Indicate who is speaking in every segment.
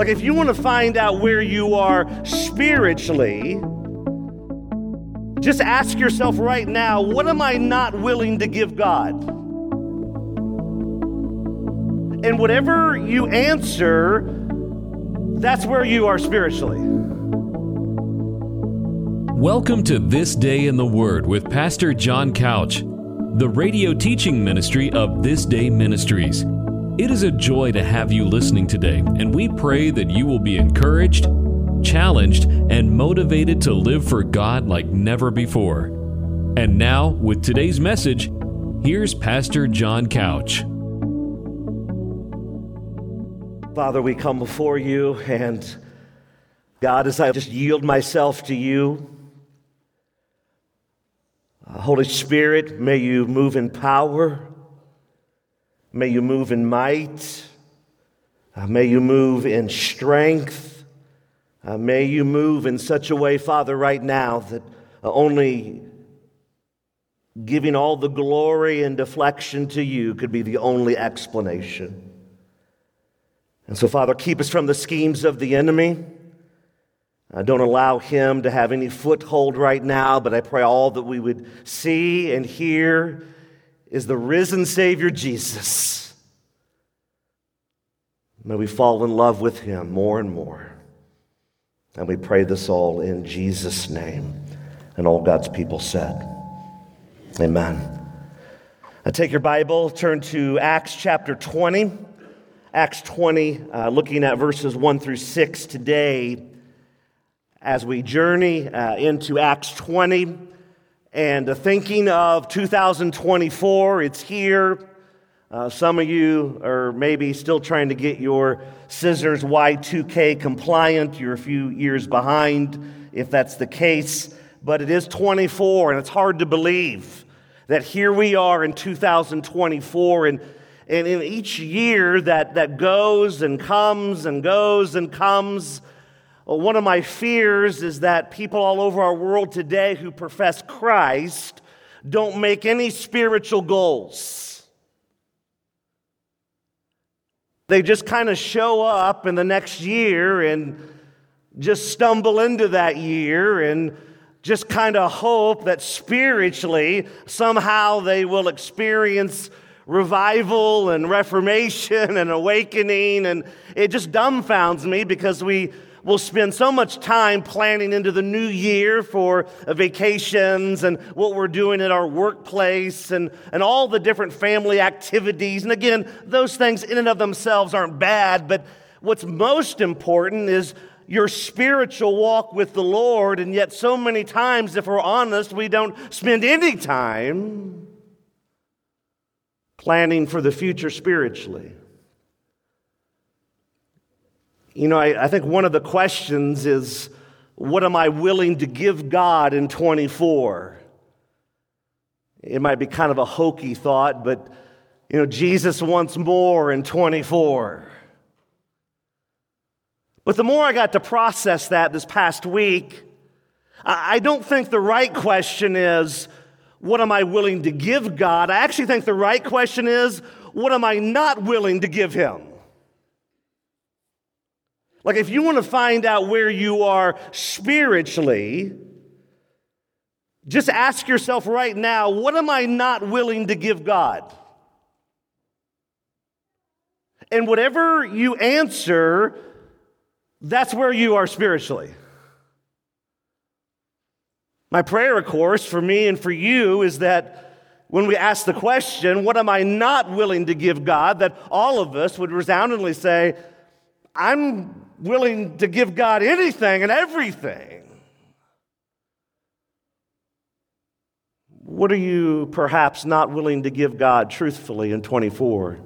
Speaker 1: Like, if you want to find out where you are spiritually, just ask yourself right now what am I not willing to give God? And whatever you answer, that's where you are spiritually.
Speaker 2: Welcome to This Day in the Word with Pastor John Couch, the radio teaching ministry of This Day Ministries. It is a joy to have you listening today, and we pray that you will be encouraged, challenged, and motivated to live for God like never before. And now, with today's message, here's Pastor John Couch.
Speaker 1: Father, we come before you, and God, as I just yield myself to you, uh, Holy Spirit, may you move in power. May you move in might. Uh, may you move in strength. Uh, may you move in such a way, Father, right now that uh, only giving all the glory and deflection to you could be the only explanation. And so, Father, keep us from the schemes of the enemy. Uh, don't allow him to have any foothold right now, but I pray all that we would see and hear is the risen Savior Jesus. May we fall in love with him more and more. And we pray this all in Jesus' name. And all God's people said, Amen. Now take your Bible, turn to Acts chapter 20. Acts 20, uh, looking at verses 1 through 6 today as we journey uh, into Acts 20 and thinking of 2024. It's here. Uh, some of you are maybe still trying to get your scissors Y2K compliant. You're a few years behind if that's the case, but it is 24, and it's hard to believe that here we are in 2024 and and in each year that, that goes and comes and goes and comes, well, one of my fears is that people all over our world today who profess Christ don't make any spiritual goals. They just kind of show up in the next year and just stumble into that year and just kind of hope that spiritually somehow they will experience revival and reformation and awakening. And it just dumbfounds me because we will spend so much time planning into the new year for uh, vacations and what we're doing at our workplace and, and all the different family activities. And again, those things in and of themselves aren't bad, but what's most important is your spiritual walk with the Lord. And yet, so many times, if we're honest, we don't spend any time planning for the future spiritually. You know, I, I, think one of the questions is what am I willing to give God in 24? It might be kind of a hokey thought, but, you know, Jesus wants more in 24. But the more I got to process that this past week, I don't think the right question is, what am I willing to give God? I actually think the right question is, what am I not willing to give Him? Like, if you want to find out where you are spiritually, just ask yourself right now what am I not willing to give God? And whatever you answer, that's where you are spiritually. My prayer, of course, for me and for you is that when we ask the question, what am I not willing to give God, that all of us would resoundingly say, I'm willing to give God anything and everything. What are you perhaps not willing to give God truthfully in 24?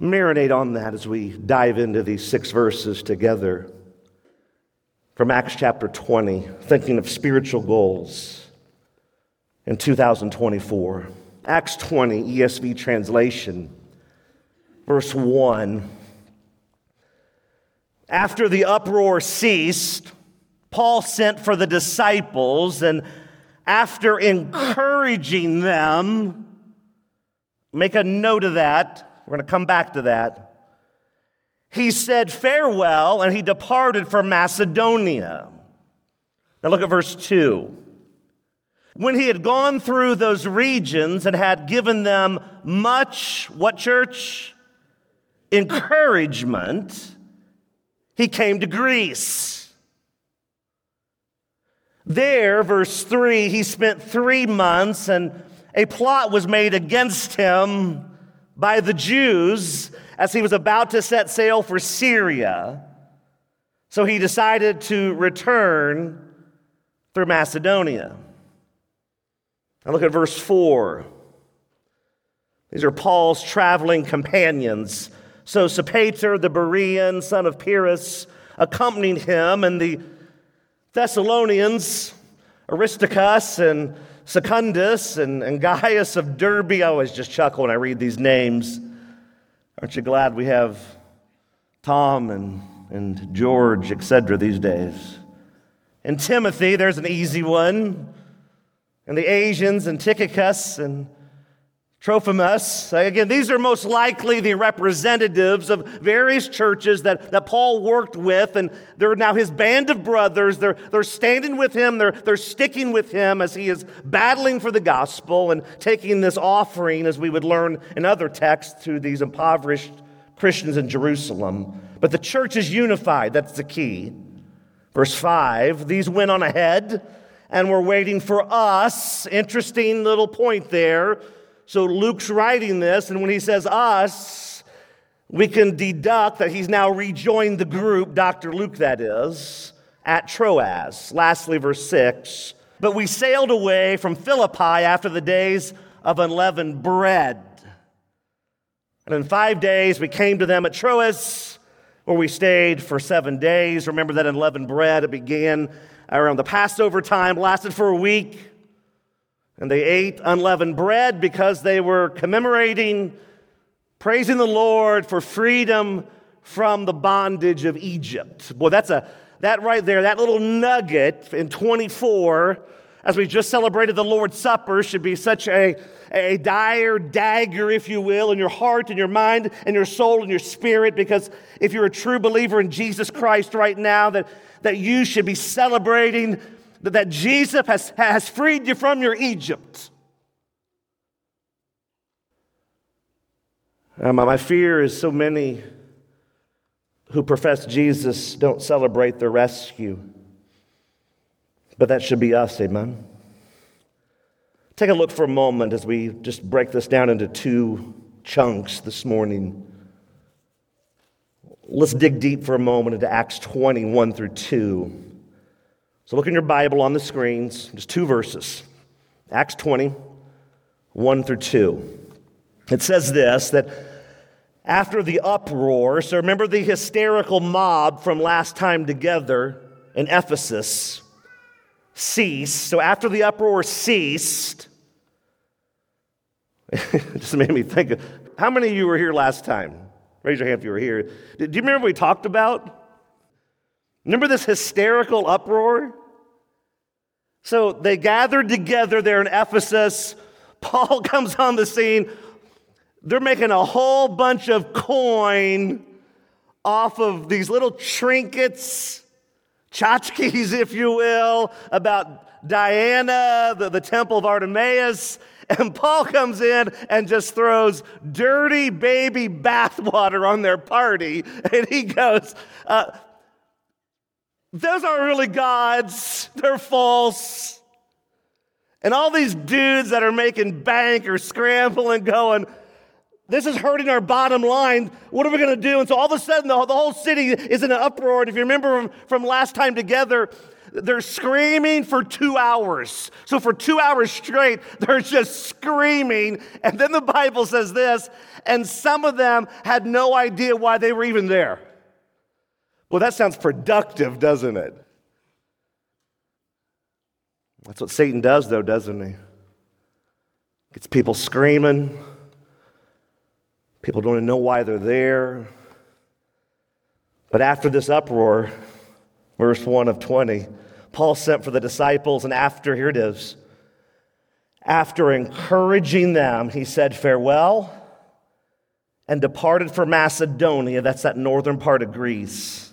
Speaker 1: Marinate on that as we dive into these six verses together from Acts chapter 20, thinking of spiritual goals in 2024. Acts 20, ESV translation verse 1. After the uproar ceased, Paul sent for the disciples, and after encouraging them, make a note of that. We're going to come back to that. he said farewell and he departed for Macedonia. Now look at verse 2. When he had gone through those regions and had given them much, what church? Encouragement, he came to Greece. There, verse 3, he spent three months and a plot was made against him by the Jews as he was about to set sail for Syria. So he decided to return through Macedonia. Now look at verse 4. These are Paul's traveling companions. So Sopater, the Berean, son of Pyrrhus, accompanied him, and the Thessalonians, Aristarchus and Secundus and, and Gaius of Derbe. I always just chuckle when I read these names. Aren't you glad we have Tom and, and George, etc., these days? And Timothy, there's an easy one. And the Asians and Tychicus and Trophimus. Again, these are most likely the representatives of various churches that, that Paul worked with, and they're now his band of brothers. They're, they're standing with him, they're, they're sticking with him as he is battling for the gospel and taking this offering, as we would learn in other texts, to these impoverished Christians in Jerusalem. But the church is unified, that's the key. Verse 5 these went on ahead and were waiting for us. Interesting little point there so Luke's writing this, and when he says us, we can deduct that he's now rejoined the group, Dr. Luke that is, at Troas. Lastly, verse 6. But we sailed away from Philippi after the days of unleavened bread. And in five days we came to them at Troas, where we stayed for seven days. Remember that unleavened bread, it began around the Passover time, lasted for a week. And they ate unleavened bread because they were commemorating, praising the Lord for freedom from the bondage of Egypt. Boy, that's a, that right there, that little nugget in 24, as we just celebrated the Lord's Supper, should be such a, a dire dagger, if you will, in your heart and your mind and your soul and your spirit. Because if you're a true believer in Jesus Christ right now, that, that you should be celebrating that Jesus has, has freed you from your Egypt. Um, my fear is so many who profess Jesus don't celebrate their rescue. But that should be us, amen? Take a look for a moment as we just break this down into two chunks this morning. Let's dig deep for a moment into Acts 21 through 2. So look in your Bible on the screens, just two verses Acts 20, 1 through 2. It says this that after the uproar, so remember the hysterical mob from last time together in Ephesus ceased. So after the uproar ceased, it just made me think of how many of you were here last time? Raise your hand if you were here. Do you remember what we talked about? Remember this hysterical uproar? So they gathered together there in Ephesus. Paul comes on the scene. They're making a whole bunch of coin off of these little trinkets, tchotchkes, if you will, about Diana, the, the temple of Artemis. And Paul comes in and just throws dirty baby bathwater on their party. And he goes, uh, those aren't really gods, they're false. And all these dudes that are making bank or scrambling going, this is hurting our bottom line. What are we going to do? And so all of a sudden, the, the whole city is in an uproar. And if you remember from, from last time together, they're screaming for two hours. So for two hours straight, they're just screaming. And then the Bible says this, and some of them had no idea why they were even there. Well, that sounds productive, doesn't it? That's what Satan does, though, doesn't he? Gets people screaming. People don't even know why they're there. But after this uproar, verse 1 of 20, Paul sent for the disciples, and after, here it is, after encouraging them, he said, Farewell and departed for Macedonia. That's that northern part of Greece.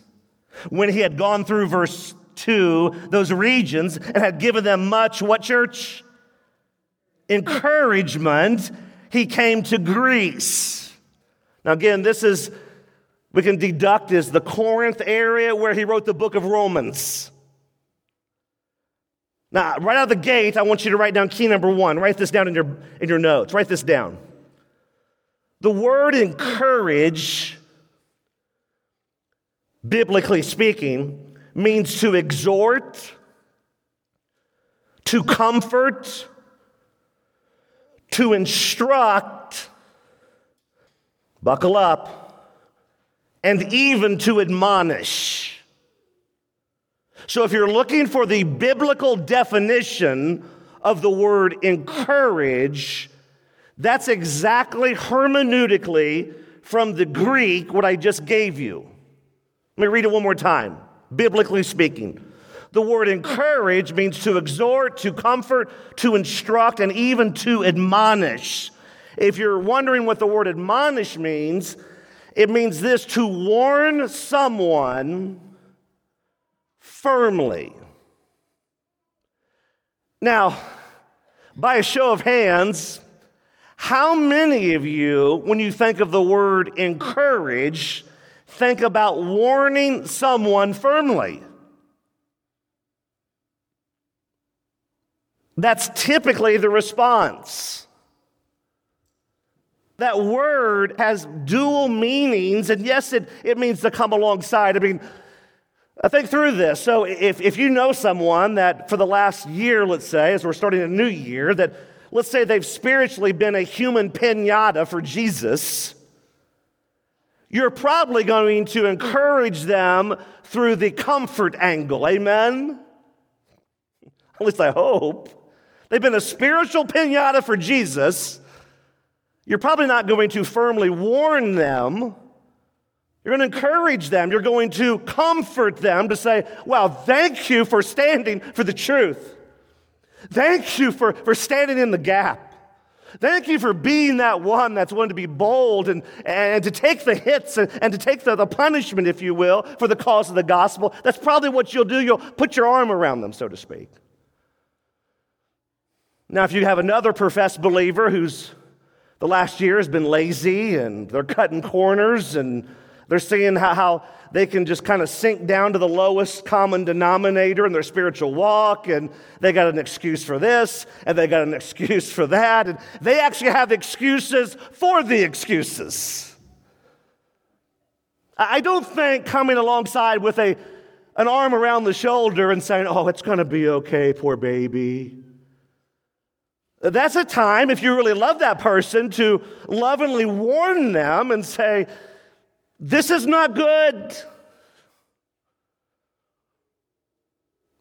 Speaker 1: When he had gone through verse 2, those regions, and had given them much, what church? Encouragement, he came to Greece. Now, again, this is, we can deduct this, the Corinth area where he wrote the book of Romans. Now, right out of the gate, I want you to write down key number one. Write this down in your, in your notes. Write this down. The word encourage, biblically speaking, means to exhort, to comfort, to instruct, buckle up, and even to admonish. So if you're looking for the biblical definition of the word encourage, that's exactly hermeneutically from the Greek what I just gave you. Let me read it one more time, biblically speaking. The word encourage means to exhort, to comfort, to instruct, and even to admonish. If you're wondering what the word admonish means, it means this to warn someone firmly. Now, by a show of hands, how many of you, when you think of the word encourage, think about warning someone firmly? That's typically the response. That word has dual meanings, and yes, it, it means to come alongside. I mean, I think through this. So, if, if you know someone that for the last year, let's say, as we're starting a new year, that let's say they've spiritually been a human pinata for Jesus, you're probably going to encourage them through the comfort angle. Amen? At least I hope. They've been a spiritual pinata for Jesus. You're probably not going to firmly warn them. You're going to encourage them. You're going to comfort them to say, Well, thank you for standing for the truth. Thank you for, for standing in the gap. Thank you for being that one that's willing to be bold and, and to take the hits and, and to take the, the punishment, if you will, for the cause of the gospel. That's probably what you'll do. You'll put your arm around them, so to speak. Now, if you have another professed believer who's the last year has been lazy and they're cutting corners and they're seeing how, how they can just kind of sink down to the lowest common denominator in their spiritual walk, and they got an excuse for this, and they got an excuse for that, and they actually have excuses for the excuses. I don't think coming alongside with a, an arm around the shoulder and saying, Oh, it's going to be okay, poor baby. That's a time, if you really love that person, to lovingly warn them and say, This is not good.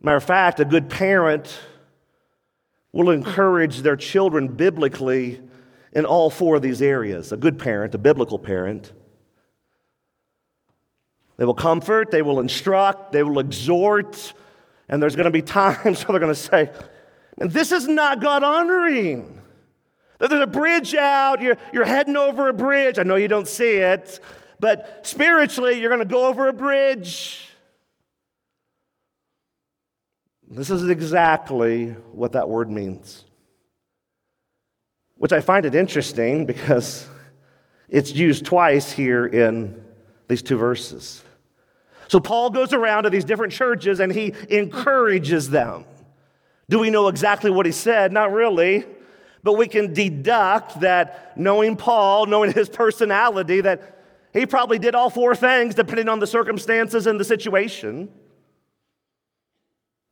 Speaker 1: Matter of fact, a good parent will encourage their children biblically in all four of these areas. A good parent, a biblical parent. They will comfort, they will instruct, they will exhort, and there's going to be times where they're going to say, and this is not God honoring. There's a bridge out, you're, you're heading over a bridge. I know you don't see it, but spiritually, you're going to go over a bridge. This is exactly what that word means. Which I find it interesting because it's used twice here in these two verses. So Paul goes around to these different churches and he encourages them. Do we know exactly what he said? Not really. But we can deduct that knowing Paul, knowing his personality, that he probably did all four things depending on the circumstances and the situation.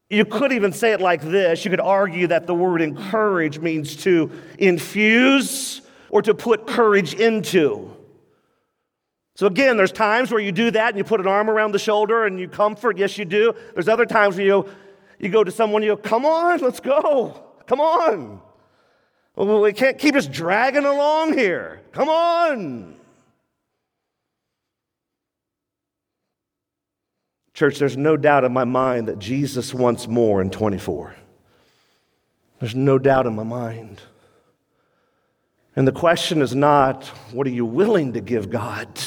Speaker 1: You could even say it like this you could argue that the word encourage means to infuse or to put courage into. So, again, there's times where you do that and you put an arm around the shoulder and you comfort. Yes, you do. There's other times where you you go to someone, and you go, come on, let's go. Come on. We can't keep us dragging along here. Come on. Church, there's no doubt in my mind that Jesus wants more in 24. There's no doubt in my mind. And the question is not, what are you willing to give God?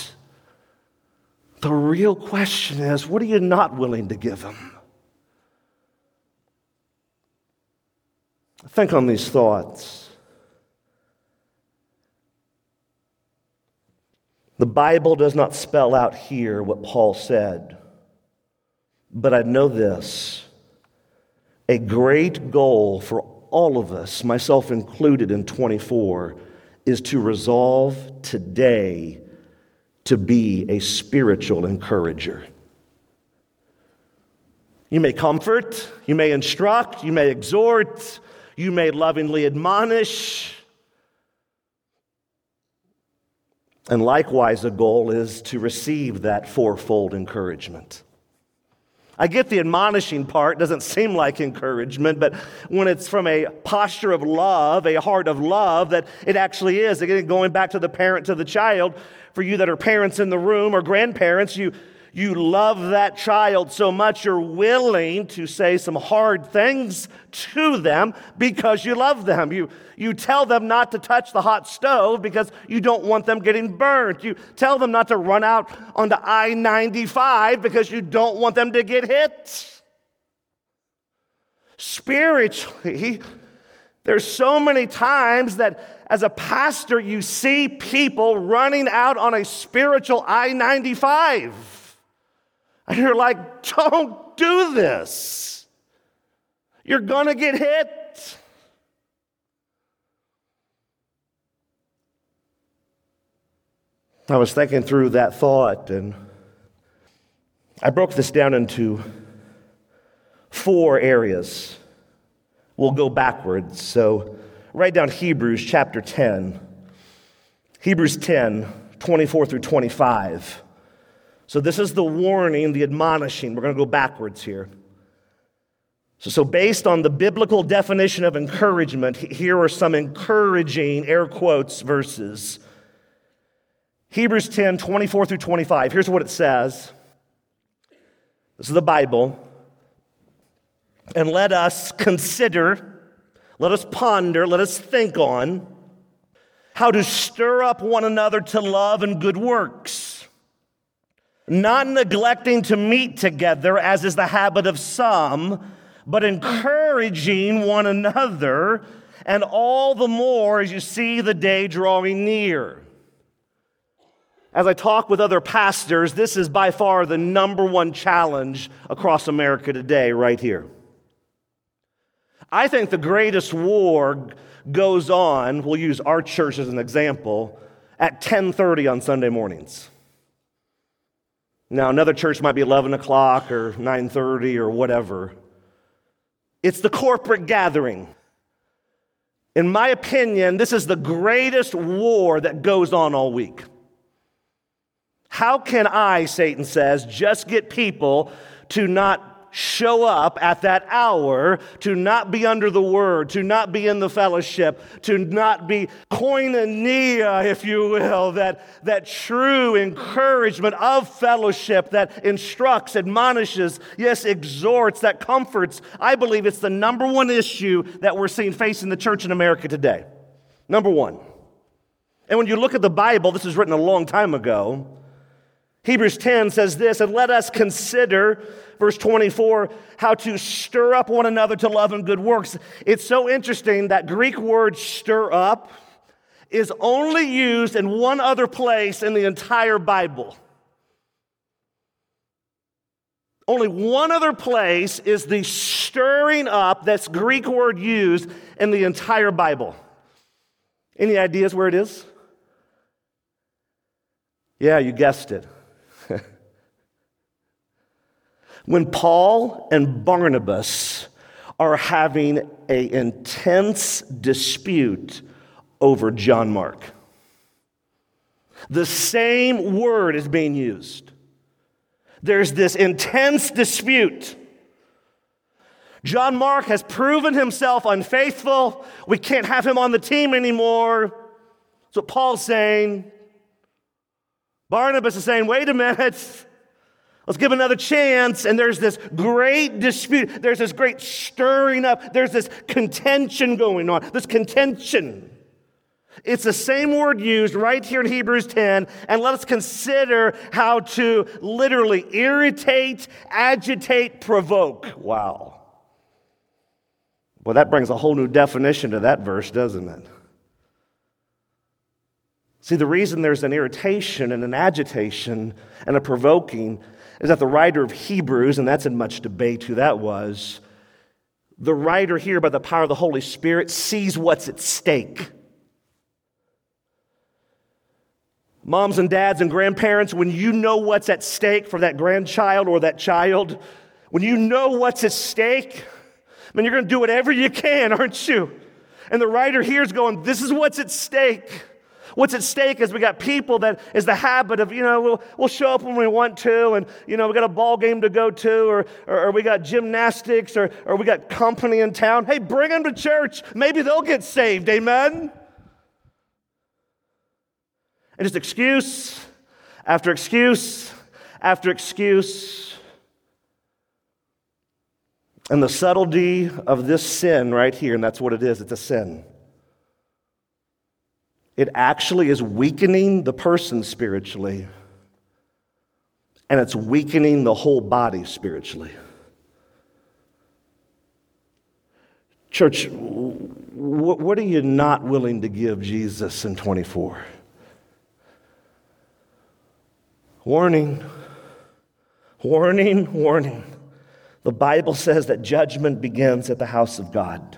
Speaker 1: The real question is, what are you not willing to give Him? Think on these thoughts. The Bible does not spell out here what Paul said, but I know this a great goal for all of us, myself included in 24, is to resolve today to be a spiritual encourager. You may comfort, you may instruct, you may exhort, you may lovingly admonish. And likewise, the goal is to receive that fourfold encouragement. I get the admonishing part, doesn't seem like encouragement, but when it's from a posture of love, a heart of love, that it actually is. Again, going back to the parent to the child, for you that are parents in the room or grandparents, you, you love that child so much you're willing to say some hard things to them because you love them. You, you tell them not to touch the hot stove because you don't want them getting burnt. You tell them not to run out onto I 95 because you don't want them to get hit. Spiritually, there's so many times that as a pastor, you see people running out on a spiritual I 95. And you're like, don't do this. You're going to get hit. I was thinking through that thought and I broke this down into four areas. We'll go backwards. So, write down Hebrews chapter 10. Hebrews 10, 24 through 25. So, this is the warning, the admonishing. We're going to go backwards here. So, so, based on the biblical definition of encouragement, here are some encouraging, air quotes, verses. Hebrews 10 24 through 25. Here's what it says this is the Bible. And let us consider, let us ponder, let us think on how to stir up one another to love and good works not neglecting to meet together, as is the habit of some, but encouraging one another, and all the more as you see the day drawing near. As I talk with other pastors, this is by far the number one challenge across America today, right here. I think the greatest war goes on, we'll use our church as an example, at 10:30 on Sunday mornings. Now, another church might be 11 o'clock or 9.30 or whatever. It's the corporate gathering. In my opinion, this is the greatest war that goes on all week. How can I, Satan says, just get people to not show up at that hour to not be under the word, to not be in the fellowship, to not be koinonia, if you will, that, that true encouragement of fellowship that instructs, admonishes, yes, exhorts, that comforts. I believe it's the number one issue that we're seeing facing the church in America today. Number one. And when you look at the Bible, this is written a long time ago. Hebrews 10 says this, and let us consider, verse 24, how to stir up one another to love and good works. It's so interesting that Greek word stir up is only used in one other place in the entire Bible. Only one other place is the stirring up, that's Greek word used in the entire Bible. Any ideas where it is? Yeah, you guessed it. When Paul and Barnabas are having an intense dispute over John Mark. The same word is being used. There's this intense dispute. John Mark has proven himself unfaithful. We can't have him on the team anymore. So Paul's saying. Barnabas is saying, wait a minute. Let's give another chance. And there's this great dispute. There's this great stirring up. There's this contention going on, this contention. It's the same word used right here in Hebrews 10, and let us consider how to literally irritate, agitate, provoke. Wow. Well, that brings a whole new definition to that verse, doesn't it? See, the reason there's an irritation and an agitation and a provoking is that the writer of Hebrews, and that's in much debate who that was, the writer here, by the power of the Holy Spirit, sees what's at stake. Moms and dads and grandparents, when you know what's at stake for that grandchild or that child, when you know what's at stake, I mean, you're going to do whatever you can, aren't you? And the writer here is going, This is what's at stake. What's at stake is we got people that is the habit of, you know, we'll, we'll show up when we want to, and, you know, we got a ball game to go to, or, or, or we got gymnastics, or, or we got company in town. Hey, bring them to church. Maybe they'll get saved. Amen? And just excuse after excuse after excuse. And the subtlety of this sin right here, and that's what it is it's a sin. It actually is weakening the person spiritually, and it's weakening the whole body spiritually. Church, what are you not willing to give Jesus in 24? Warning, warning, warning. The Bible says that judgment begins at the house of God.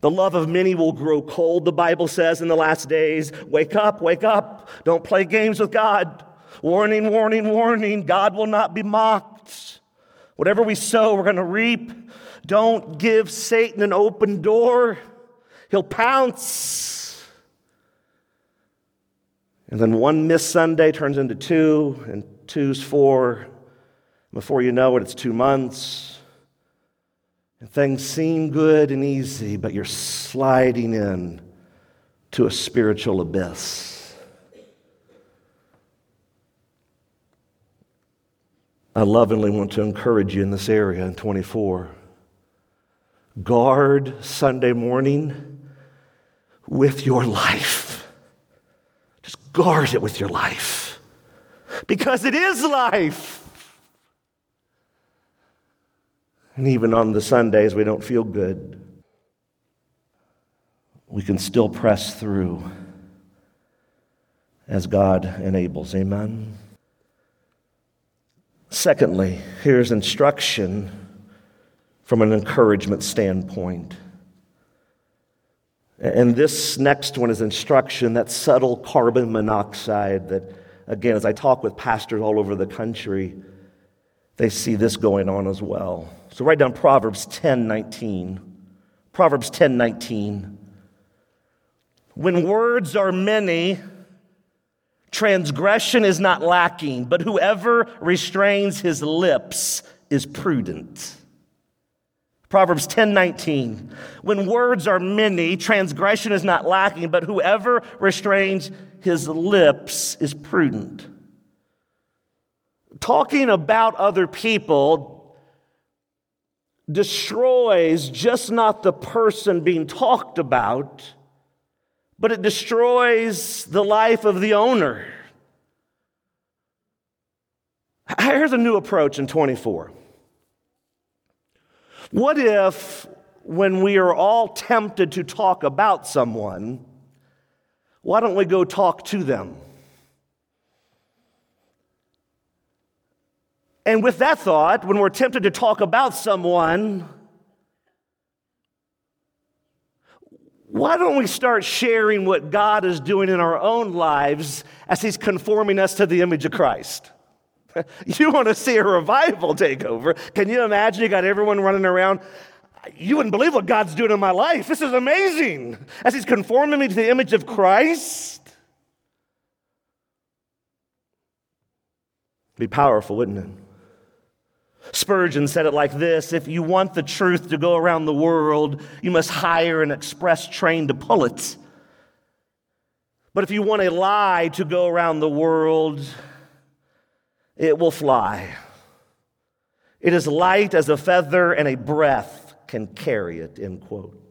Speaker 1: The love of many will grow cold, the Bible says in the last days. Wake up, wake up. Don't play games with God. Warning, warning, warning. God will not be mocked. Whatever we sow, we're going to reap. Don't give Satan an open door, he'll pounce. And then one missed Sunday turns into two, and two's four. Before you know it, it's two months. And things seem good and easy, but you're sliding in to a spiritual abyss. I lovingly want to encourage you in this area in 24. Guard Sunday morning with your life. Just guard it with your life because it is life. And even on the Sundays we don't feel good, we can still press through as God enables. Amen. Secondly, here's instruction from an encouragement standpoint. And this next one is instruction, that subtle carbon monoxide that, again, as I talk with pastors all over the country, they see this going on as well. So write down Proverbs 10 19. Proverbs 10 19. When words are many, transgression is not lacking, but whoever restrains his lips is prudent. Proverbs 10:19 When words are many transgression is not lacking but whoever restrains his lips is prudent. Talking about other people destroys just not the person being talked about but it destroys the life of the owner. Here's a new approach in 24. What if, when we are all tempted to talk about someone, why don't we go talk to them? And with that thought, when we're tempted to talk about someone, why don't we start sharing what God is doing in our own lives as He's conforming us to the image of Christ? you want to see a revival take over. Can you imagine? You got everyone running around. You wouldn't believe what God's doing in my life. This is amazing. As He's conforming me to the image of Christ. Be powerful, wouldn't it? Spurgeon said it like this If you want the truth to go around the world, you must hire an express train to pull it. But if you want a lie to go around the world, it will fly. It is light as a feather, and a breath can carry it, end quote.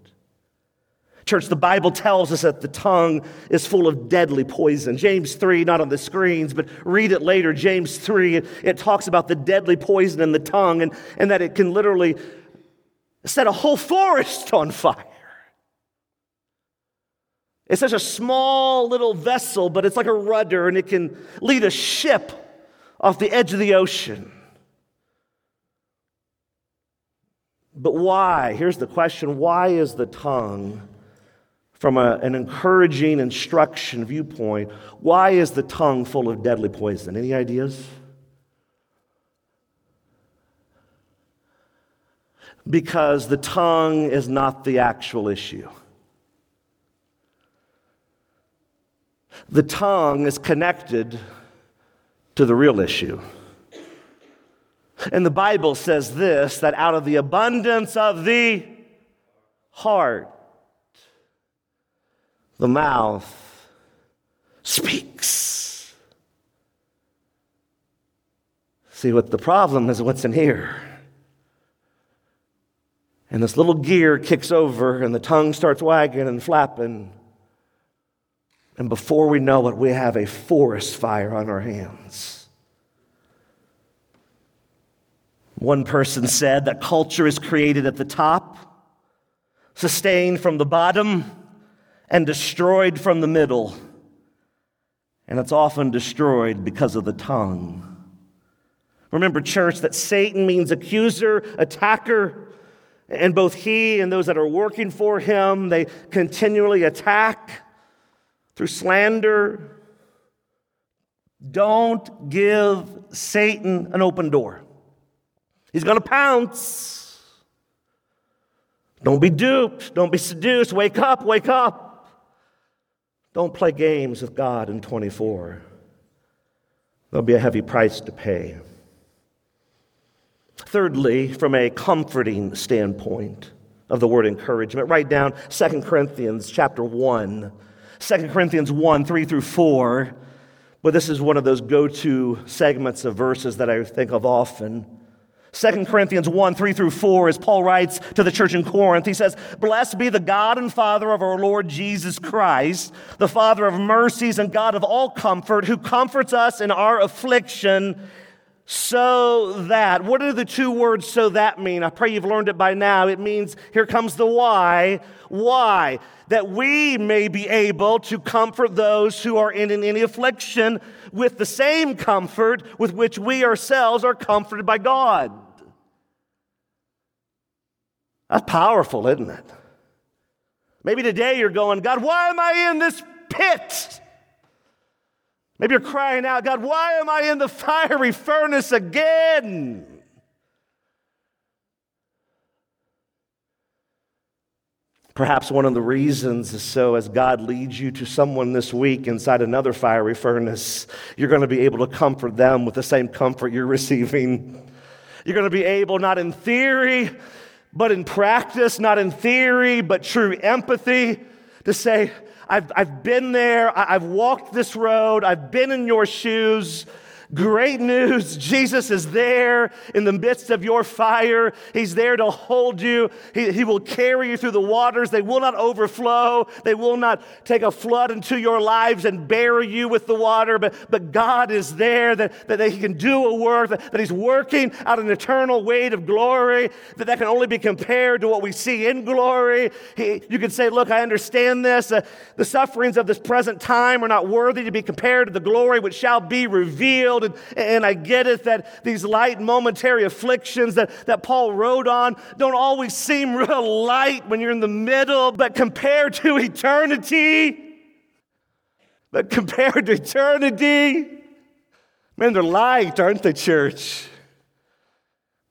Speaker 1: Church, the Bible tells us that the tongue is full of deadly poison. James 3, not on the screens, but read it later. James 3, it, it, talks about the deadly poison in the tongue and, and that it can literally set a whole forest on fire. It's such a small little vessel, but it's like a rudder and it can lead a ship off the edge of the ocean. But why? Here's the question why is the tongue from a, an encouraging instruction viewpoint, why is the tongue full of deadly poison? Any ideas? Because the tongue is not the actual issue. The tongue is connected to the real issue. And the Bible says this that out of the abundance of the heart, the mouth speaks. See, what the problem is what's in here. And this little gear kicks over, and the tongue starts wagging and flapping. And before we know it, we have a forest fire on our hands. One person said that culture is created at the top, sustained from the bottom and destroyed from the middle. And it's often destroyed because of the tongue. Remember, church, that Satan means accuser, attacker, and both he and those that are working for him, they continually attack through slander. Don't give Satan an open door. He's going to pounce. Don't be duped. Don't be seduced. Wake up, wake up. Don't play games with God in 24. There'll be a heavy price to pay. Thirdly, from a comforting standpoint of the word encouragement, write down 2 Corinthians chapter 1. 2 Corinthians 1, 3 through 4. But this is one of those go to segments of verses that I think of often. 2 Corinthians 1 3 through 4, as Paul writes to the church in Corinth, he says, Blessed be the God and Father of our Lord Jesus Christ, the Father of mercies and God of all comfort, who comforts us in our affliction, so that. What do the two words so that mean? I pray you've learned it by now. It means, here comes the why. Why? That we may be able to comfort those who are in any affliction with the same comfort with which we ourselves are comforted by God. That's powerful, isn't it? Maybe today you're going, God, why am I in this pit? Maybe you're crying out, God, why am I in the fiery furnace again? Perhaps one of the reasons is so as God leads you to someone this week inside another fiery furnace, you're going to be able to comfort them with the same comfort you're receiving. You're going to be able, not in theory, but in practice, not in theory, but true empathy, to say, I've, I've been there, I've walked this road, I've been in your shoes. Great news. Jesus is there in the midst of your fire. He's there to hold you. He, he will carry you through the waters. They will not overflow. They will not take a flood into your lives and bury you with the water. But, but God is there that, that He can do a work, that, that He's working out an eternal weight of glory that, that can only be compared to what we see in glory. He, you can say, Look, I understand this. Uh, the sufferings of this present time are not worthy to be compared to the glory which shall be revealed and, and I get it that these light momentary afflictions that, that Paul wrote on don't always seem real light when you're in the middle, but compared to eternity, but compared to eternity, man, they're light, aren't they, church?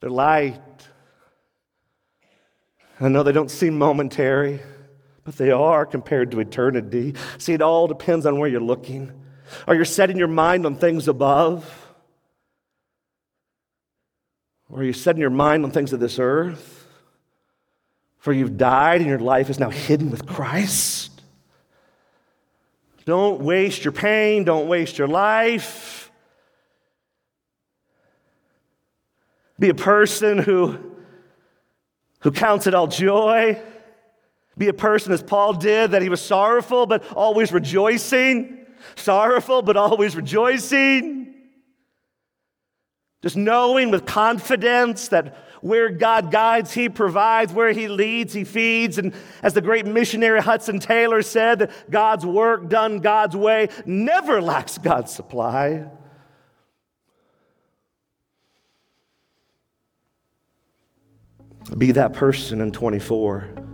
Speaker 1: They're light. I know they don't seem momentary, but they are compared to eternity. See, it all depends on where you're looking. Are you setting your mind on things above? Or are you setting your mind on things of this earth? For you've died and your life is now hidden with Christ. Don't waste your pain, don't waste your life. Be a person who, who counts it all joy Be a person as Paul did, that he was sorrowful but always rejoicing. Sorrowful but always rejoicing. Just knowing with confidence that where God guides, He provides. Where He leads, He feeds. And as the great missionary Hudson Taylor said, God's work done God's way never lacks God's supply. Be that person in 24.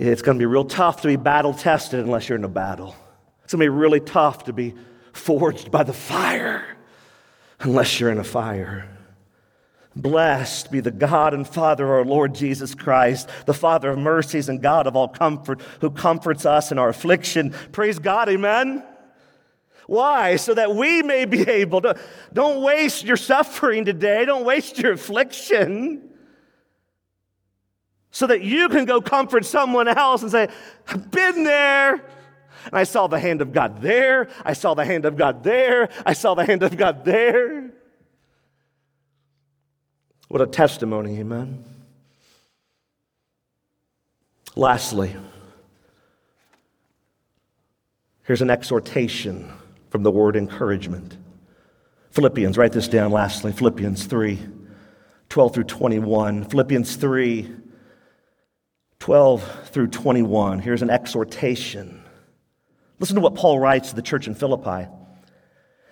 Speaker 1: It's going to be real tough to be battle tested unless you're in a battle. It's going to be really tough to be forged by the fire unless you're in a fire. Blessed be the God and Father of our Lord Jesus Christ, the Father of mercies and God of all comfort, who comforts us in our affliction. Praise God, amen. Why? So that we may be able to. Don't waste your suffering today. Don't waste your affliction. So that you can go comfort someone else and say, I've been there. And I saw the hand of God there. I saw the hand of God there. I saw the hand of God there. What a testimony, amen. Lastly, here's an exhortation from the word encouragement. Philippians, write this down lastly. Philippians 3, 12 through 21. Philippians 3, 12 through 21. Here's an exhortation. Listen to what Paul writes to the church in Philippi.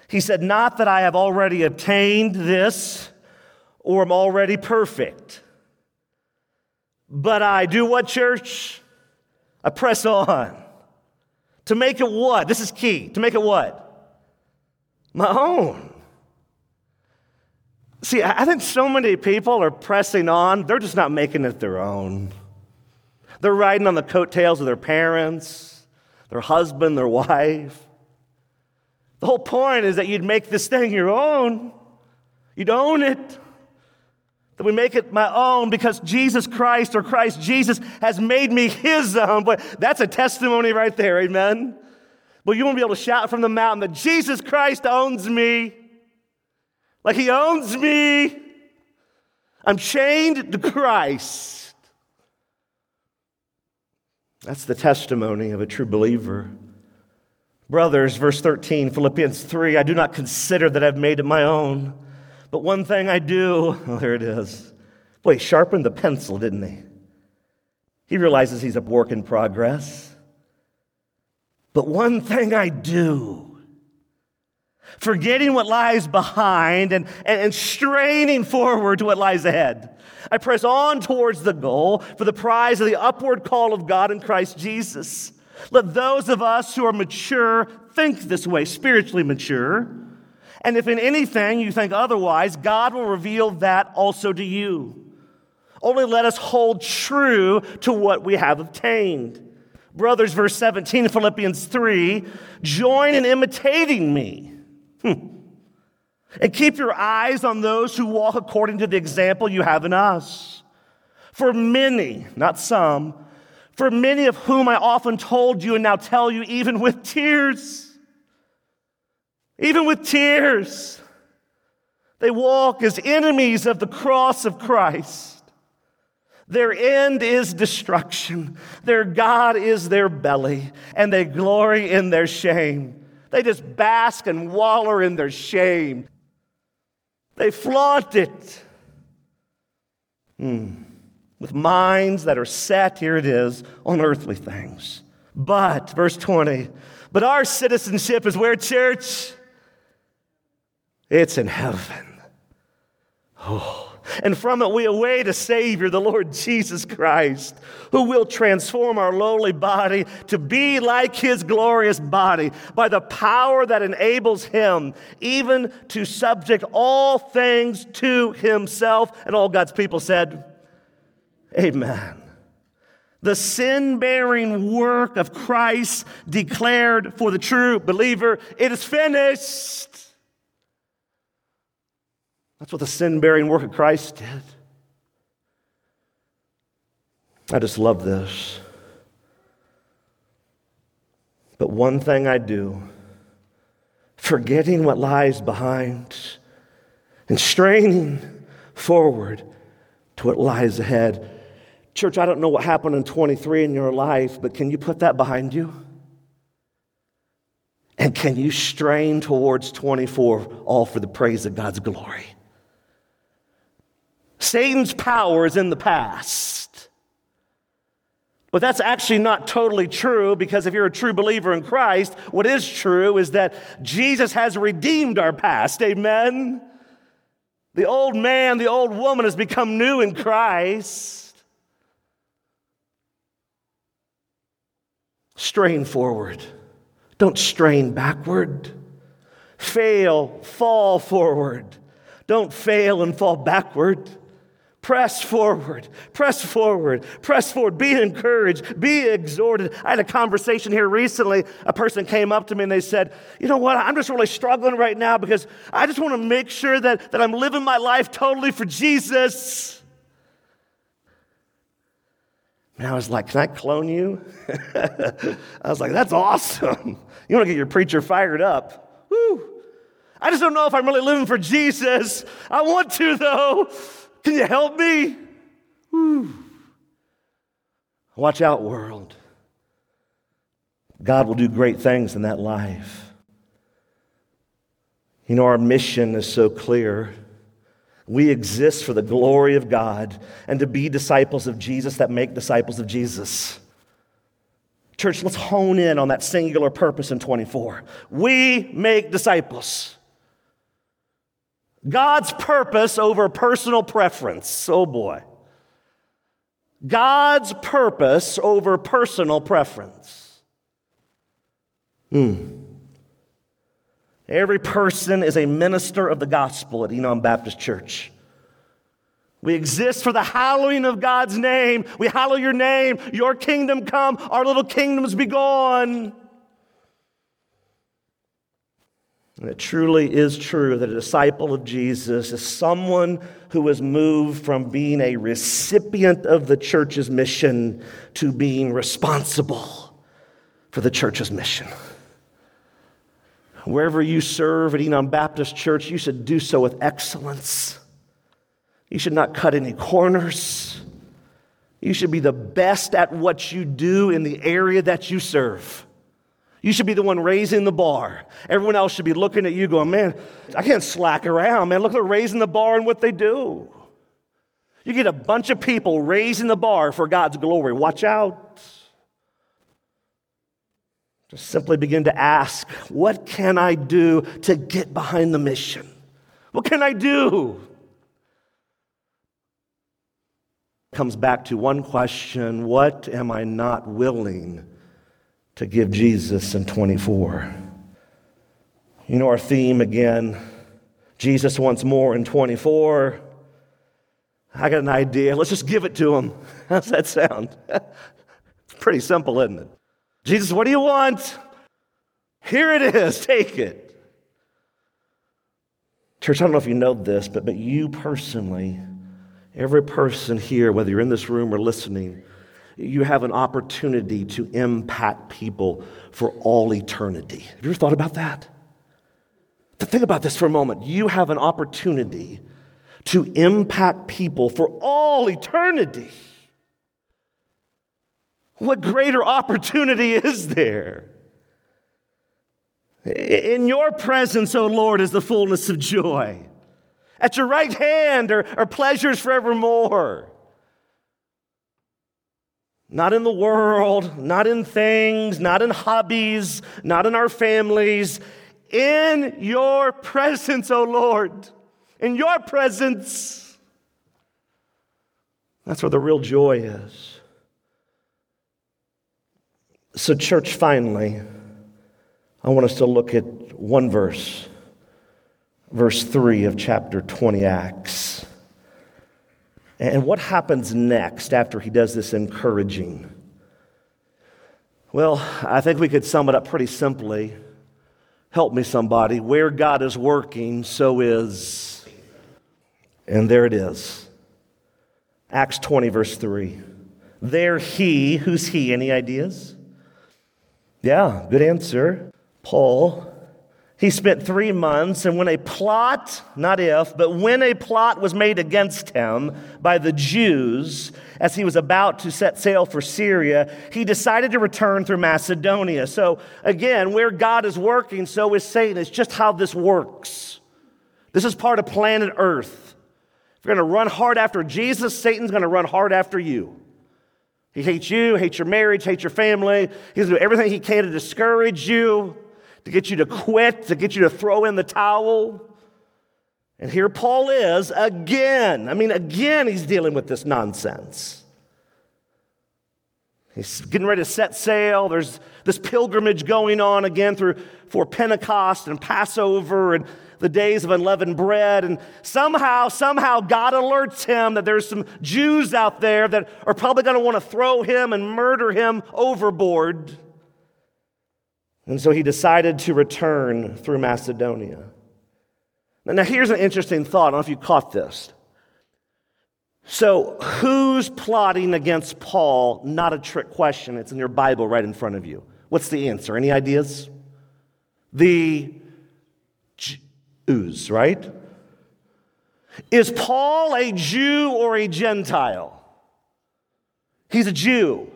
Speaker 1: He said, Not that I have already obtained this or am already perfect. But I do what, church? I press on. To make it what? This is key. To make it what? My own. See, I think so many people are pressing on, they're just not making it their own. They're riding on the coattails of their parents, their husband, their wife. The whole point is that you'd make this thing your own, you'd own it that we make it my own because Jesus Christ or Christ Jesus has made me his own. But that's a testimony right there, amen? But you won't be able to shout from the mountain that Jesus Christ owns me. Like he owns me. I'm chained to Christ. That's the testimony of a true believer. Brothers, verse 13, Philippians 3 I do not consider that I've made it my own. But one thing I do, oh, there it is. Boy, he sharpened the pencil, didn't he? He realizes he's a work in progress. But one thing I do, forgetting what lies behind and, and, and, straining forward to what lies ahead. I press on towards the goal for the prize of the upward call of God in Christ Jesus. Let those of us who are mature think this way, spiritually mature. And if in anything you think otherwise, God will reveal that also to you. Only let us hold true to what we have obtained. Brothers, verse 17, Philippians 3 join in imitating me. Hmm. And keep your eyes on those who walk according to the example you have in us. For many, not some, for many of whom I often told you and now tell you, even with tears, even with tears. They walk as enemies of the cross of Christ. Their end is destruction. Their God is their belly, and they glory in their shame. They just bask and waller in their shame. They flaunt it. Hmm. With minds that are set, here it is, on earthly things. But, verse 20, but our citizenship is where, church? It's in heaven. Oh, And from it, we await a Savior, the Lord Jesus Christ, who will transform our lowly body to be like His glorious body by the power that enables Him even to subject all things to Himself. And all God's people said, Amen. The sin bearing work of Christ declared for the true believer, it is finished. That's what the sin bearing work of Christ did. I just love this. But one thing I do, forgetting what lies behind and straining forward to what lies ahead. Church, I don't know what happened in 23 in your life, but can you put that behind you? And can you strain towards 24 all for the praise of God's glory? Satan's power is in the past. But that's actually not totally true because if you're a true believer in Christ, what is true is that Jesus has redeemed our past. Amen. The old man, the old woman has become new in Christ. Strain forward. Don't strain backward. Fail, fall forward. Don't fail and fall backward. Press forward, press forward, press forward. Be encouraged, be exhorted. I had a conversation here recently. A person came up to me and they said, You know what? I'm just really struggling right now because I just want to make sure that, that I'm living my life totally for Jesus. And I was like, Can I clone you? I was like, That's awesome. You want to get your preacher fired up. Woo. I just don't know if I'm really living for Jesus. I want to, though. Can you help me? Whew. Watch out, world. God will do great things in that life. You know, our mission is so clear. We exist for the glory of God and to be disciples of Jesus that make disciples of Jesus. Church, let's hone in on that singular purpose in 24. We make disciples. God's purpose over personal preference. Oh boy. God's purpose over personal preference. Hmm. Every person is a minister of the gospel at Enon Baptist Church. We exist for the hallowing of God's name. We hallow your name. Your kingdom come, our little kingdoms be gone. And it truly is true that a disciple of Jesus is someone who has moved from being a recipient of the church's mission to being responsible for the church's mission. Wherever you serve at Enon Baptist Church, you should do so with excellence. You should not cut any corners. You should be the best at what you do in the area that you serve. You should be the one raising the bar. Everyone else should be looking at you going, man, I can't slack around, man. Look, they're raising the bar and what they do. You get a bunch of people raising the bar for God's glory. Watch out. Just simply begin to ask, what can I do to get behind the mission? What can I do? Comes back to one question what am I not willing to give Jesus in 24. You know our theme again Jesus wants more in 24. I got an idea. Let's just give it to him. How's that sound? it's pretty simple, isn't it? Jesus, what do you want? Here it is. Take it. Church, I don't know if you know this, but, but you personally, every person here, whether you're in this room or listening, you have an opportunity to impact people for all eternity. Have you ever thought about that? Think about this for a moment. You have an opportunity to impact people for all eternity. What greater opportunity is there? In your presence, O Lord, is the fullness of joy. At your right hand are, are pleasures forevermore. Not in the world, not in things, not in hobbies, not in our families. In your presence, O oh Lord. In your presence. That's where the real joy is. So, church, finally, I want us to look at one verse, verse 3 of chapter 20 Acts. And what happens next after he does this encouraging? Well, I think we could sum it up pretty simply. Help me, somebody. Where God is working, so is. And there it is. Acts 20, verse 3. There he, who's he? Any ideas? Yeah, good answer. Paul. He spent three months, and when a plot, not if, but when a plot was made against him by the Jews as he was about to set sail for Syria, he decided to return through Macedonia. So, again, where God is working, so is Satan. It's just how this works. This is part of planet Earth. If you're going to run hard after Jesus, Satan's going to run hard after you. He hates you, hates your marriage, hates your family. He's going to do everything he can to discourage you to get you to quit, to get you to throw in the towel. And here Paul is again. I mean, again, he's dealing with this nonsense. He's getting ready to set sail. There's this pilgrimage going on again through for Pentecost and Passover and the days of unleavened bread. And somehow, somehow, God alerts him that there's some Jews out there that are probably going to want to throw him and murder him overboard. And so he decided to return through Macedonia. Now, here's an interesting thought. I don't know if you caught this. So, who's plotting against Paul? Not a trick question. It's in your Bible right in front of you. What's the answer? Any ideas? The Jews, right? Is Paul a Jew or a Gentile? He's a Jew.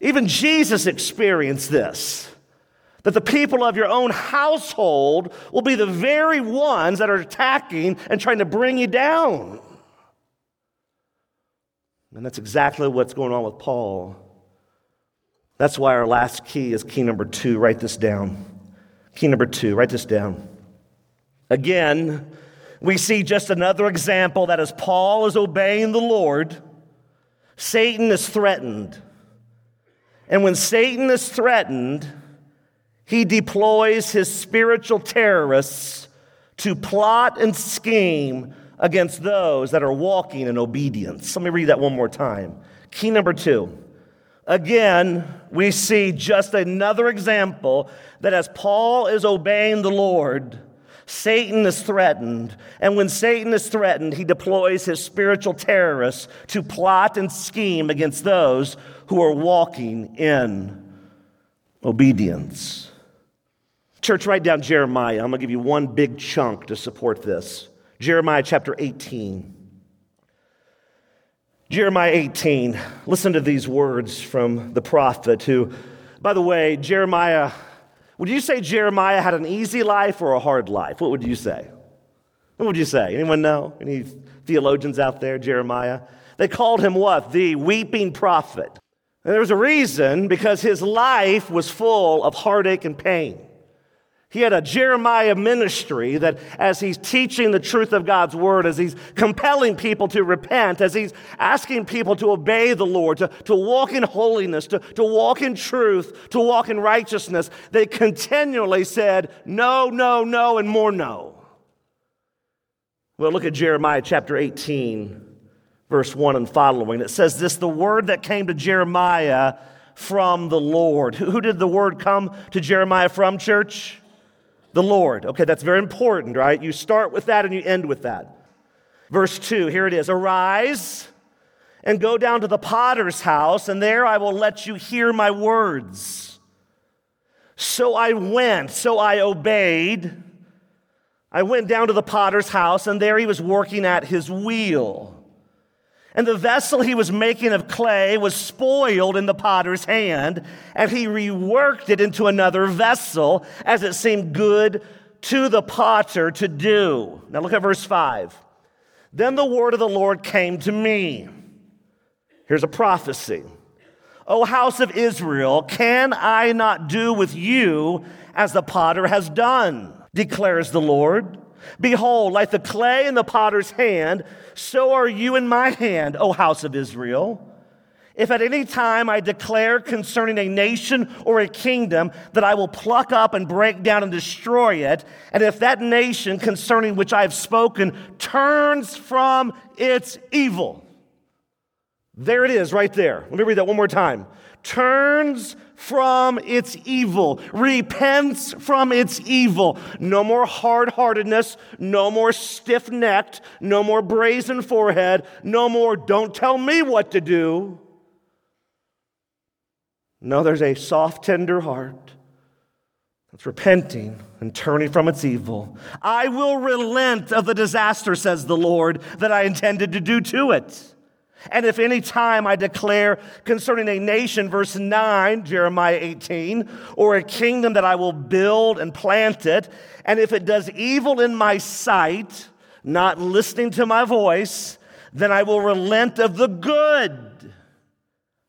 Speaker 1: Even Jesus experienced this that the people of your own household will be the very ones that are attacking and trying to bring you down. And that's exactly what's going on with Paul. That's why our last key is key number two. Write this down. Key number two, write this down. Again, we see just another example that as Paul is obeying the Lord, Satan is threatened. And when Satan is threatened, he deploys his spiritual terrorists to plot and scheme against those that are walking in obedience. Let me read that one more time. Key number two. Again, we see just another example that as Paul is obeying the Lord, Satan is threatened. And when Satan is threatened, he deploys his spiritual terrorists to plot and scheme against those who are walking in obedience. Church, write down Jeremiah. I'm going to give you one big chunk to support this. Jeremiah chapter 18. Jeremiah 18. Listen to these words from the prophet who, by the way, Jeremiah, would you say Jeremiah had an easy life or a hard life? What would you say? What would you say? Anyone know? Any theologians out there, Jeremiah? They called him what? The weeping prophet. And there was a reason because his life was full of heartache and pain. He had a Jeremiah ministry that, as he's teaching the truth of God's word, as he's compelling people to repent, as he's asking people to obey the Lord, to, to walk in holiness, to, to walk in truth, to walk in righteousness, they continually said, no, no, no, and more no. Well, look at Jeremiah chapter 18 verse 1 and following. It says this the word that came to Jeremiah from the Lord. Who did the word come to Jeremiah from, church? The Lord. Okay, that's very important, right? You start with that and you end with that. Verse 2, here it is Arise and go down to the potter's house, and there I will let you hear my words. So I went, so I obeyed. I went down to the potter's house, and there he was working at his wheel. And the vessel he was making of clay was spoiled in the potter's hand, and he reworked it into another vessel as it seemed good to the potter to do. Now look at verse 5. Then the word of the Lord came to me. Here's a prophecy. O house of Israel, can I not do with you as the potter has done? declares the Lord. Behold, like the clay in the potter's hand, so are you in my hand, O house of Israel. If at any time I declare concerning a nation or a kingdom that I will pluck up and break down and destroy it, and if that nation concerning which I have spoken turns from its evil, there it is right there. Let me read that one more time. Turns from its evil, repents from its evil. No more hard heartedness, no more stiff necked, no more brazen forehead, no more don't tell me what to do. No, there's a soft, tender heart that's repenting and turning from its evil. I will relent of the disaster, says the Lord, that I intended to do to it. And if any time I declare concerning a nation, verse 9, Jeremiah 18, or a kingdom that I will build and plant it, and if it does evil in my sight, not listening to my voice, then I will relent of the good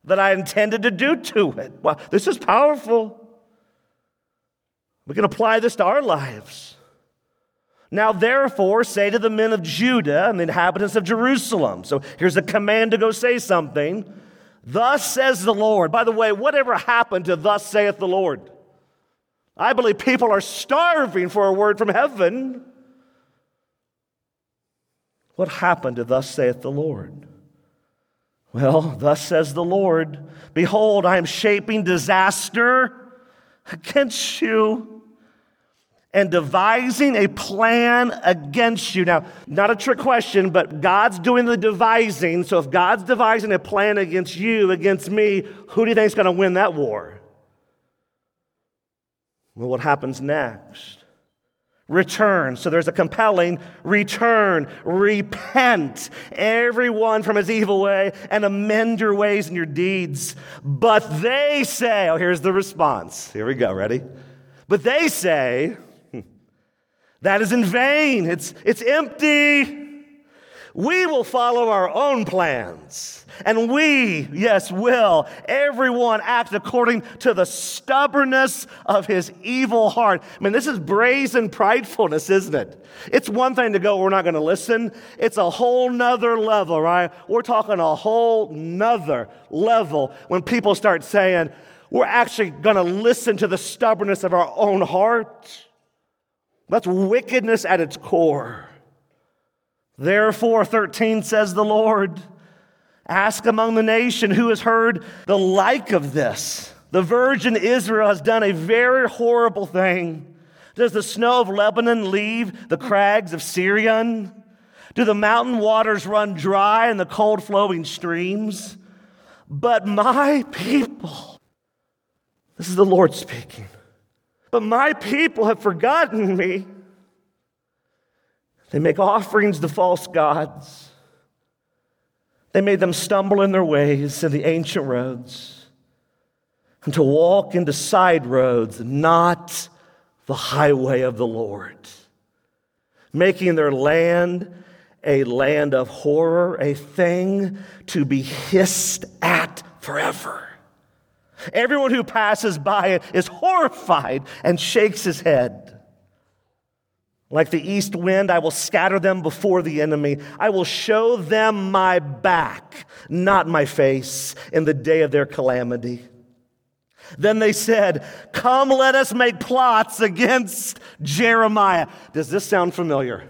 Speaker 1: that I intended to do to it. Wow, this is powerful. We can apply this to our lives. Now, therefore, say to the men of Judah and the inhabitants of Jerusalem. So here's a command to go say something. Thus says the Lord. By the way, whatever happened to thus saith the Lord? I believe people are starving for a word from heaven. What happened to thus saith the Lord? Well, thus says the Lord Behold, I am shaping disaster against you and devising a plan against you. Now, not a trick question, but God's doing the devising. So if God's devising a plan against you, against me, who do you think is going to win that war? Well, what happens next? Return. So there's a compelling return, repent, everyone from his evil way, and amend your ways and your deeds. But they say, oh, here's the response. Here we go. Ready? But they say, that is in vain. It's, it's empty. We will follow our own plans. And we, yes, will, everyone act according to the stubbornness of his evil heart. I mean, this is brazen pridefulness, isn't it? It's one thing to go, we're not going to listen. It's a whole nother level, right? We're talking a whole nother level when people start saying, we're actually going to listen to the stubbornness of our own heart. That's wickedness at its core. Therefore, 13 says the Lord, ask among the nation who has heard the like of this. The virgin Israel has done a very horrible thing. Does the snow of Lebanon leave the crags of Sirion? Do the mountain waters run dry in the cold flowing streams? But my people, this is the Lord speaking. But my people have forgotten me. They make offerings to false gods. They made them stumble in their ways in the ancient roads and to walk into side roads, not the highway of the Lord, making their land a land of horror, a thing to be hissed at forever. Everyone who passes by it is horrified and shakes his head. Like the east wind, I will scatter them before the enemy. I will show them my back, not my face, in the day of their calamity. Then they said, Come, let us make plots against Jeremiah. Does this sound familiar?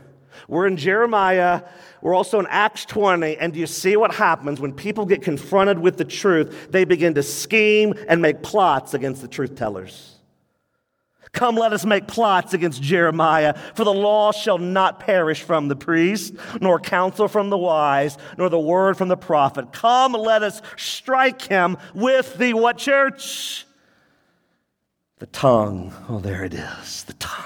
Speaker 1: We're in Jeremiah we're also in Acts 20, and do you see what happens when people get confronted with the truth? They begin to scheme and make plots against the truth tellers. Come, let us make plots against Jeremiah, for the law shall not perish from the priest, nor counsel from the wise, nor the word from the prophet. Come, let us strike him with the what church? The tongue. Oh, there it is. The tongue.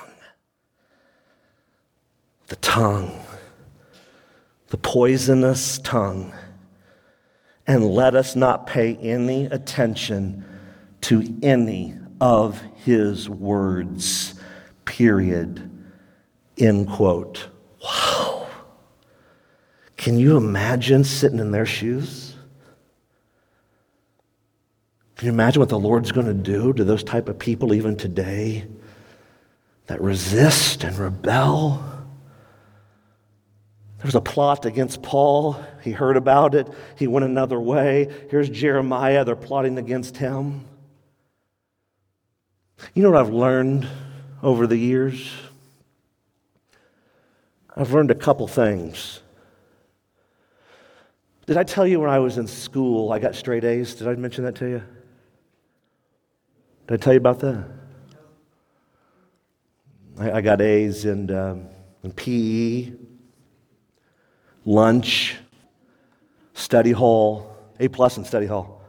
Speaker 1: The tongue the poisonous tongue, and let us not pay any attention to any of his words. Period. End quote. Wow. Can you imagine sitting in their shoes? Can you imagine what the Lord's going to do to those type of people even today that resist and rebel? There was a plot against Paul. He heard about it. He went another way. Here's Jeremiah. They're plotting against him. You know what I've learned over the years? I've learned a couple things. Did I tell you when I was in school I got straight A's? Did I mention that to you? Did I tell you about that? I, I got A's in, um, in PE, lunch, study hall, A plus in study hall,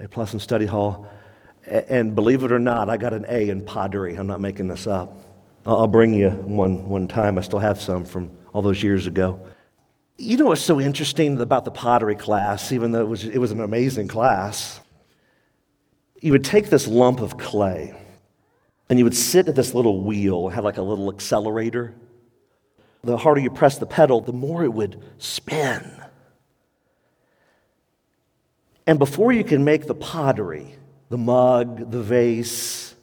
Speaker 1: A plus in study hall. And believe it or not, I got an A in pottery. I'm not making this up. I'll bring you one, one time. I still have some from all those years ago. You know what's so interesting about the pottery class, even though it was, it was an amazing class? You would take this lump of clay and you would sit at this little wheel, have like a little accelerator. The harder you press the pedal, the more it would spin. And before you can make the pottery, the mug, the vase.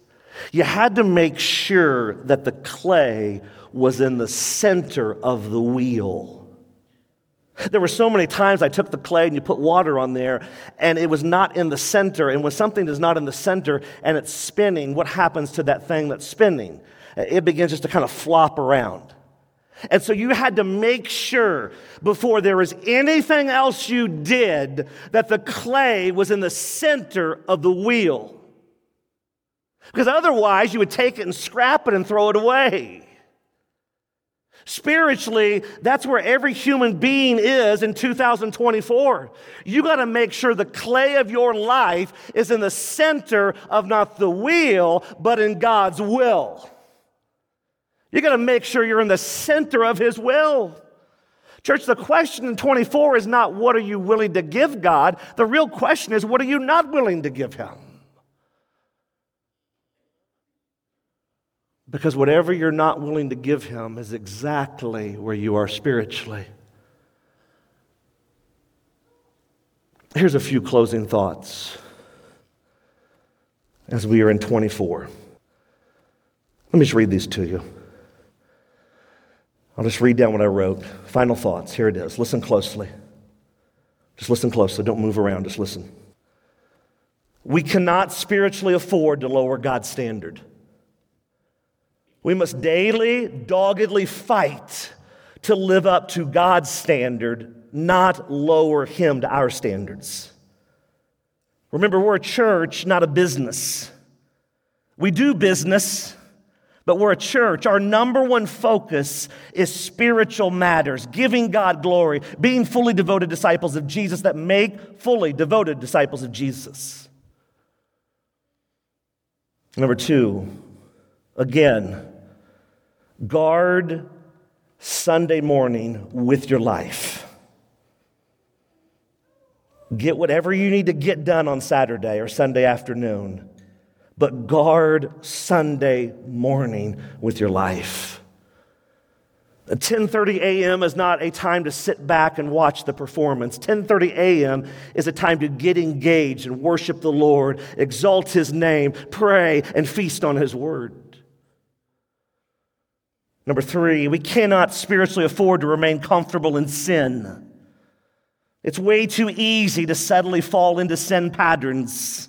Speaker 1: You had to make sure that the clay was in the center of the wheel. There were so many times I took the clay and you put water on there and it was not in the center. And when something is not in the center and it's spinning, what happens to that thing that's spinning? It begins just to kind of flop around. And so you had to make sure before there was anything else you did that the clay was in the center of the wheel. Because otherwise, you would take it and scrap it and throw it away. Spiritually, that's where every human being is in 2024. You got to make sure the clay of your life is in the center of not the wheel, but in God's will. You got to make sure you're in the center of His will. Church, the question in 24 is not what are you willing to give God? The real question is what are you not willing to give Him? Because whatever you're not willing to give Him is exactly where you are spiritually. Here's a few closing thoughts as we are in 24. Let me just read these to you. I'll just read down what I wrote. Final thoughts. Here it is. Listen closely. Just listen closely. Don't move around. Just listen. We cannot spiritually afford to lower God's standard. We must daily, doggedly fight to live up to God's standard, not lower Him to our standards. Remember, we're a church, not a business. We do business, but we're a church. Our number one focus is spiritual matters, giving God glory, being fully devoted disciples of Jesus that make fully devoted disciples of Jesus. Number two, again, guard Sunday morning with your life. Get whatever you need to get done on Saturday or Sunday afternoon but guard Sunday morning with your life. 10:30 a.m. is not a time to sit back and watch the performance. 10:30 a.m. is a time to get engaged and worship the Lord, exalt his name, pray and feast on his word. Number 3, we cannot spiritually afford to remain comfortable in sin. It's way too easy to subtly fall into sin patterns.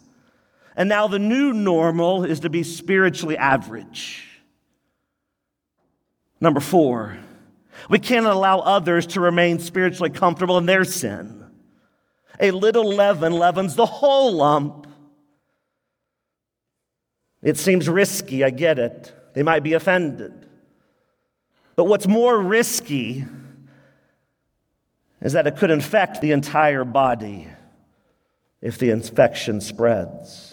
Speaker 1: And now the new normal is to be spiritually average. Number four, we can't allow others to remain spiritually comfortable in their sin. A little leaven leavens the whole lump. It seems risky, I get it. They might be offended. But what's more risky is that it could infect the entire body if the infection spreads.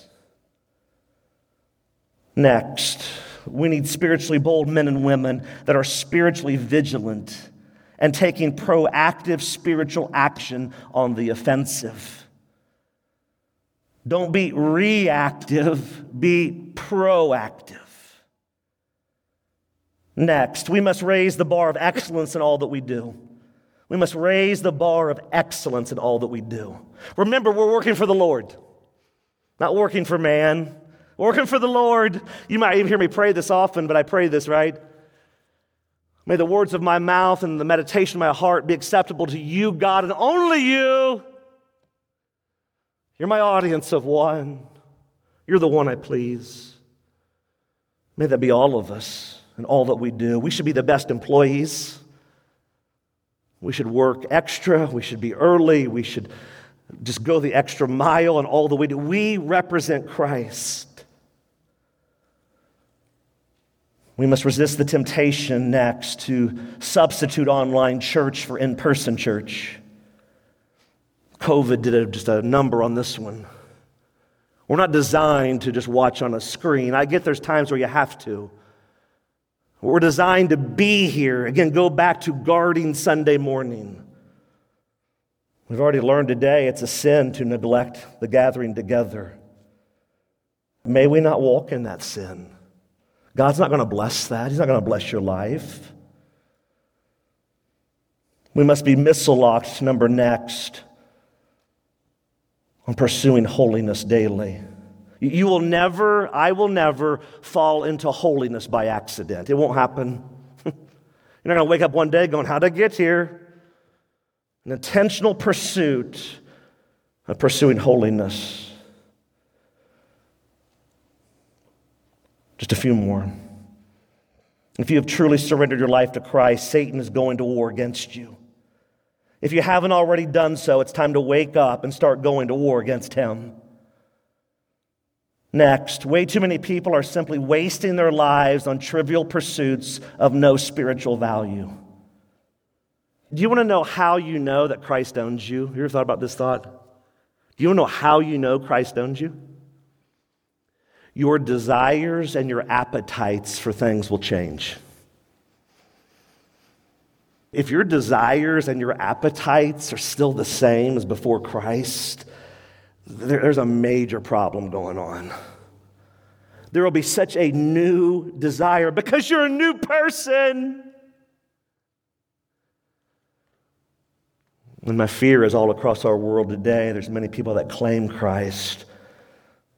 Speaker 1: Next, we need spiritually bold men and women that are spiritually vigilant and taking proactive spiritual action on the offensive. Don't be reactive, be proactive. Next, we must raise the bar of excellence in all that we do. We must raise the bar of excellence in all that we do. Remember, we're working for the Lord, not working for man. Working for the Lord. You might even hear me pray this often, but I pray this, right? May the words of my mouth and the meditation of my heart be acceptable to you, God, and only you. You're my audience of one. You're the one I please. May that be all of us and all that we do. We should be the best employees. We should work extra. We should be early. We should just go the extra mile and all that we do. We represent Christ. We must resist the temptation next to substitute online church for in person church. COVID did a, just a number on this one. We're not designed to just watch on a screen. I get there's times where you have to. We're designed to be here. Again, go back to guarding Sunday morning. We've already learned today it's a sin to neglect the gathering together. May we not walk in that sin. God's not going to bless that. He's not going to bless your life. We must be missile locked, number next, on pursuing holiness daily. You will never, I will never fall into holiness by accident. It won't happen. You're not going to wake up one day going, How'd I get here? An intentional pursuit of pursuing holiness. Just a few more. If you have truly surrendered your life to Christ, Satan is going to war against you. If you haven't already done so, it's time to wake up and start going to war against him. Next, way too many people are simply wasting their lives on trivial pursuits of no spiritual value. Do you want to know how you know that Christ owns you? You ever thought about this thought? Do you want to know how you know Christ owns you? Your desires and your appetites for things will change. If your desires and your appetites are still the same as before Christ, there's a major problem going on. There will be such a new desire because you're a new person. And my fear is all across our world today, there's many people that claim Christ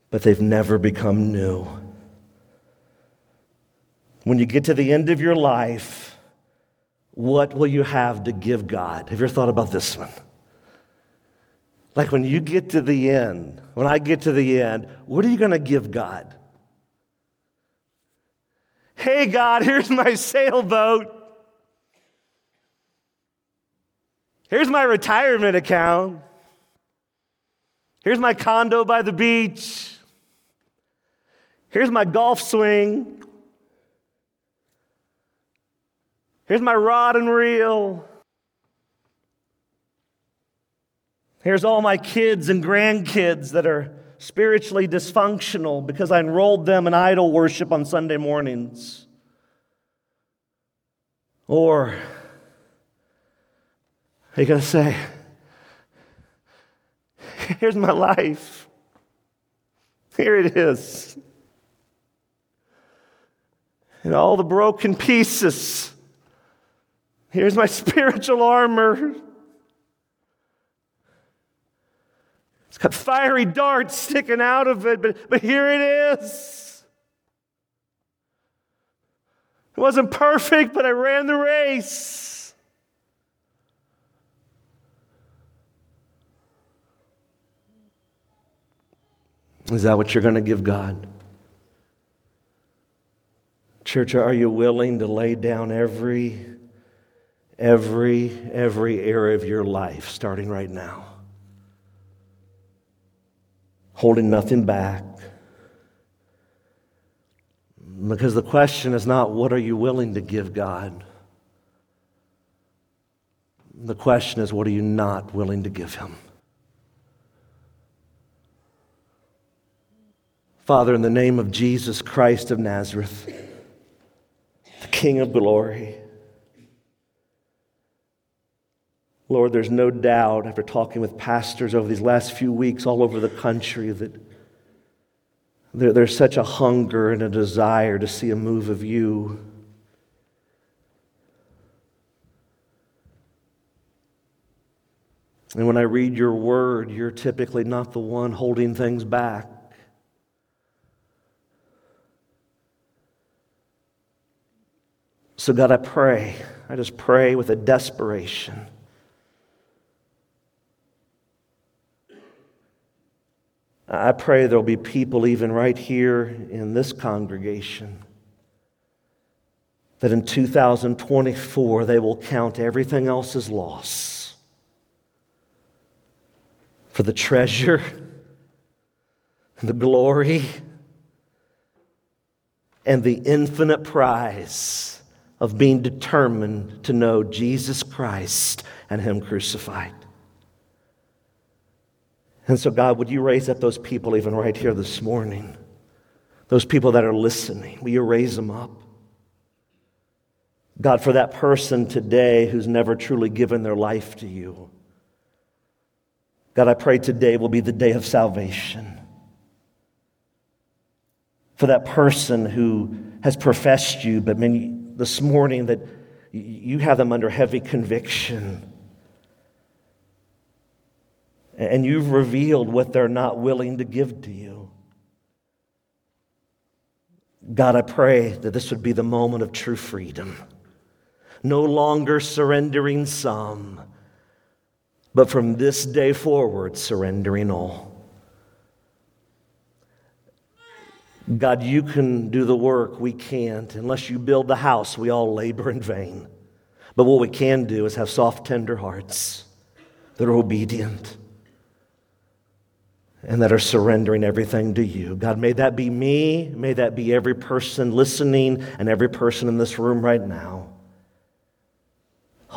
Speaker 1: but they've never become new. When you get to the end of your life, what will you have to give God? Have you ever thought about this one? Like when you get to the end, when I get to the end, what are you going to give God? Hey, God, here's my sailboat. Here's my retirement account. Here's my condo by the beach. Here's my golf swing. Here's my rod and reel. Here's all my kids and grandkids that are spiritually dysfunctional because I enrolled them in idol worship on Sunday mornings. Or, are you to say, Here's my life. Here it is and all the broken pieces. Here's my spiritual armor. It's got fiery darts sticking out of it, but, but here it is. It wasn't perfect, but I ran the race. Is that what you're going to give God? Church, are you willing to lay down every, every, every area of your life starting right now? Holding nothing back. Because the question is not what are you willing to give God? The question is what are you not willing to give Him? Father, in the name of Jesus Christ of Nazareth, the King of glory. Lord, there's no doubt after talking with pastors over these last few weeks all over the country that there, there's such a hunger and a desire to see a move of you. And when I read your word, you're typically not the one holding things back. So, God, I pray, I just pray with a desperation. I pray there'll be people, even right here in this congregation, that in 2024 they will count everything else as loss for the treasure, the glory, and the infinite prize of being determined to know Jesus Christ and Him crucified. And so, God, would you raise up those people even right here this morning? Those people that are listening, will you raise them up? God, for that person today who's never truly given their life to you, God, I pray today will be the day of salvation. For that person who has professed you, but man, this morning that you have them under heavy conviction and you've revealed what they're not willing to give to you. God, I pray that this would be the moment of true freedom. No longer surrendering some, but from this day forward, surrendering all. God, you can do the work. We can't. Unless you build the house, we all labor in vain. But what we can do is have soft, tender hearts that are obedient and that are surrendering everything to you. God, may that be me. May that be every person listening and every person in this room right now.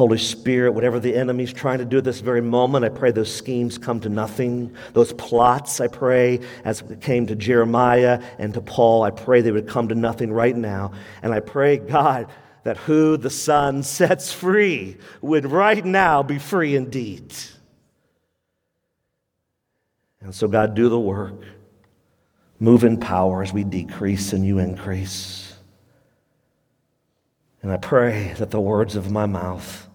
Speaker 1: Holy Spirit, whatever the enemy's trying to do at this very moment, I pray those schemes come to nothing. Those plots, I pray, as it came to Jeremiah and to Paul, I pray they would come to nothing right now. And I pray, God, that who the Son sets free would right now be free indeed. And so, God, do the work. Move in power as we decrease and you increase. And I pray that the words of my mouth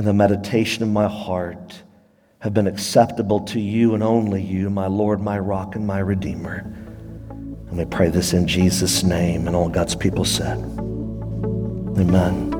Speaker 1: and the meditation of my heart have been acceptable to you and only you, my Lord, my rock, and my Redeemer. And we pray this in Jesus' name. And all God's people said, Amen.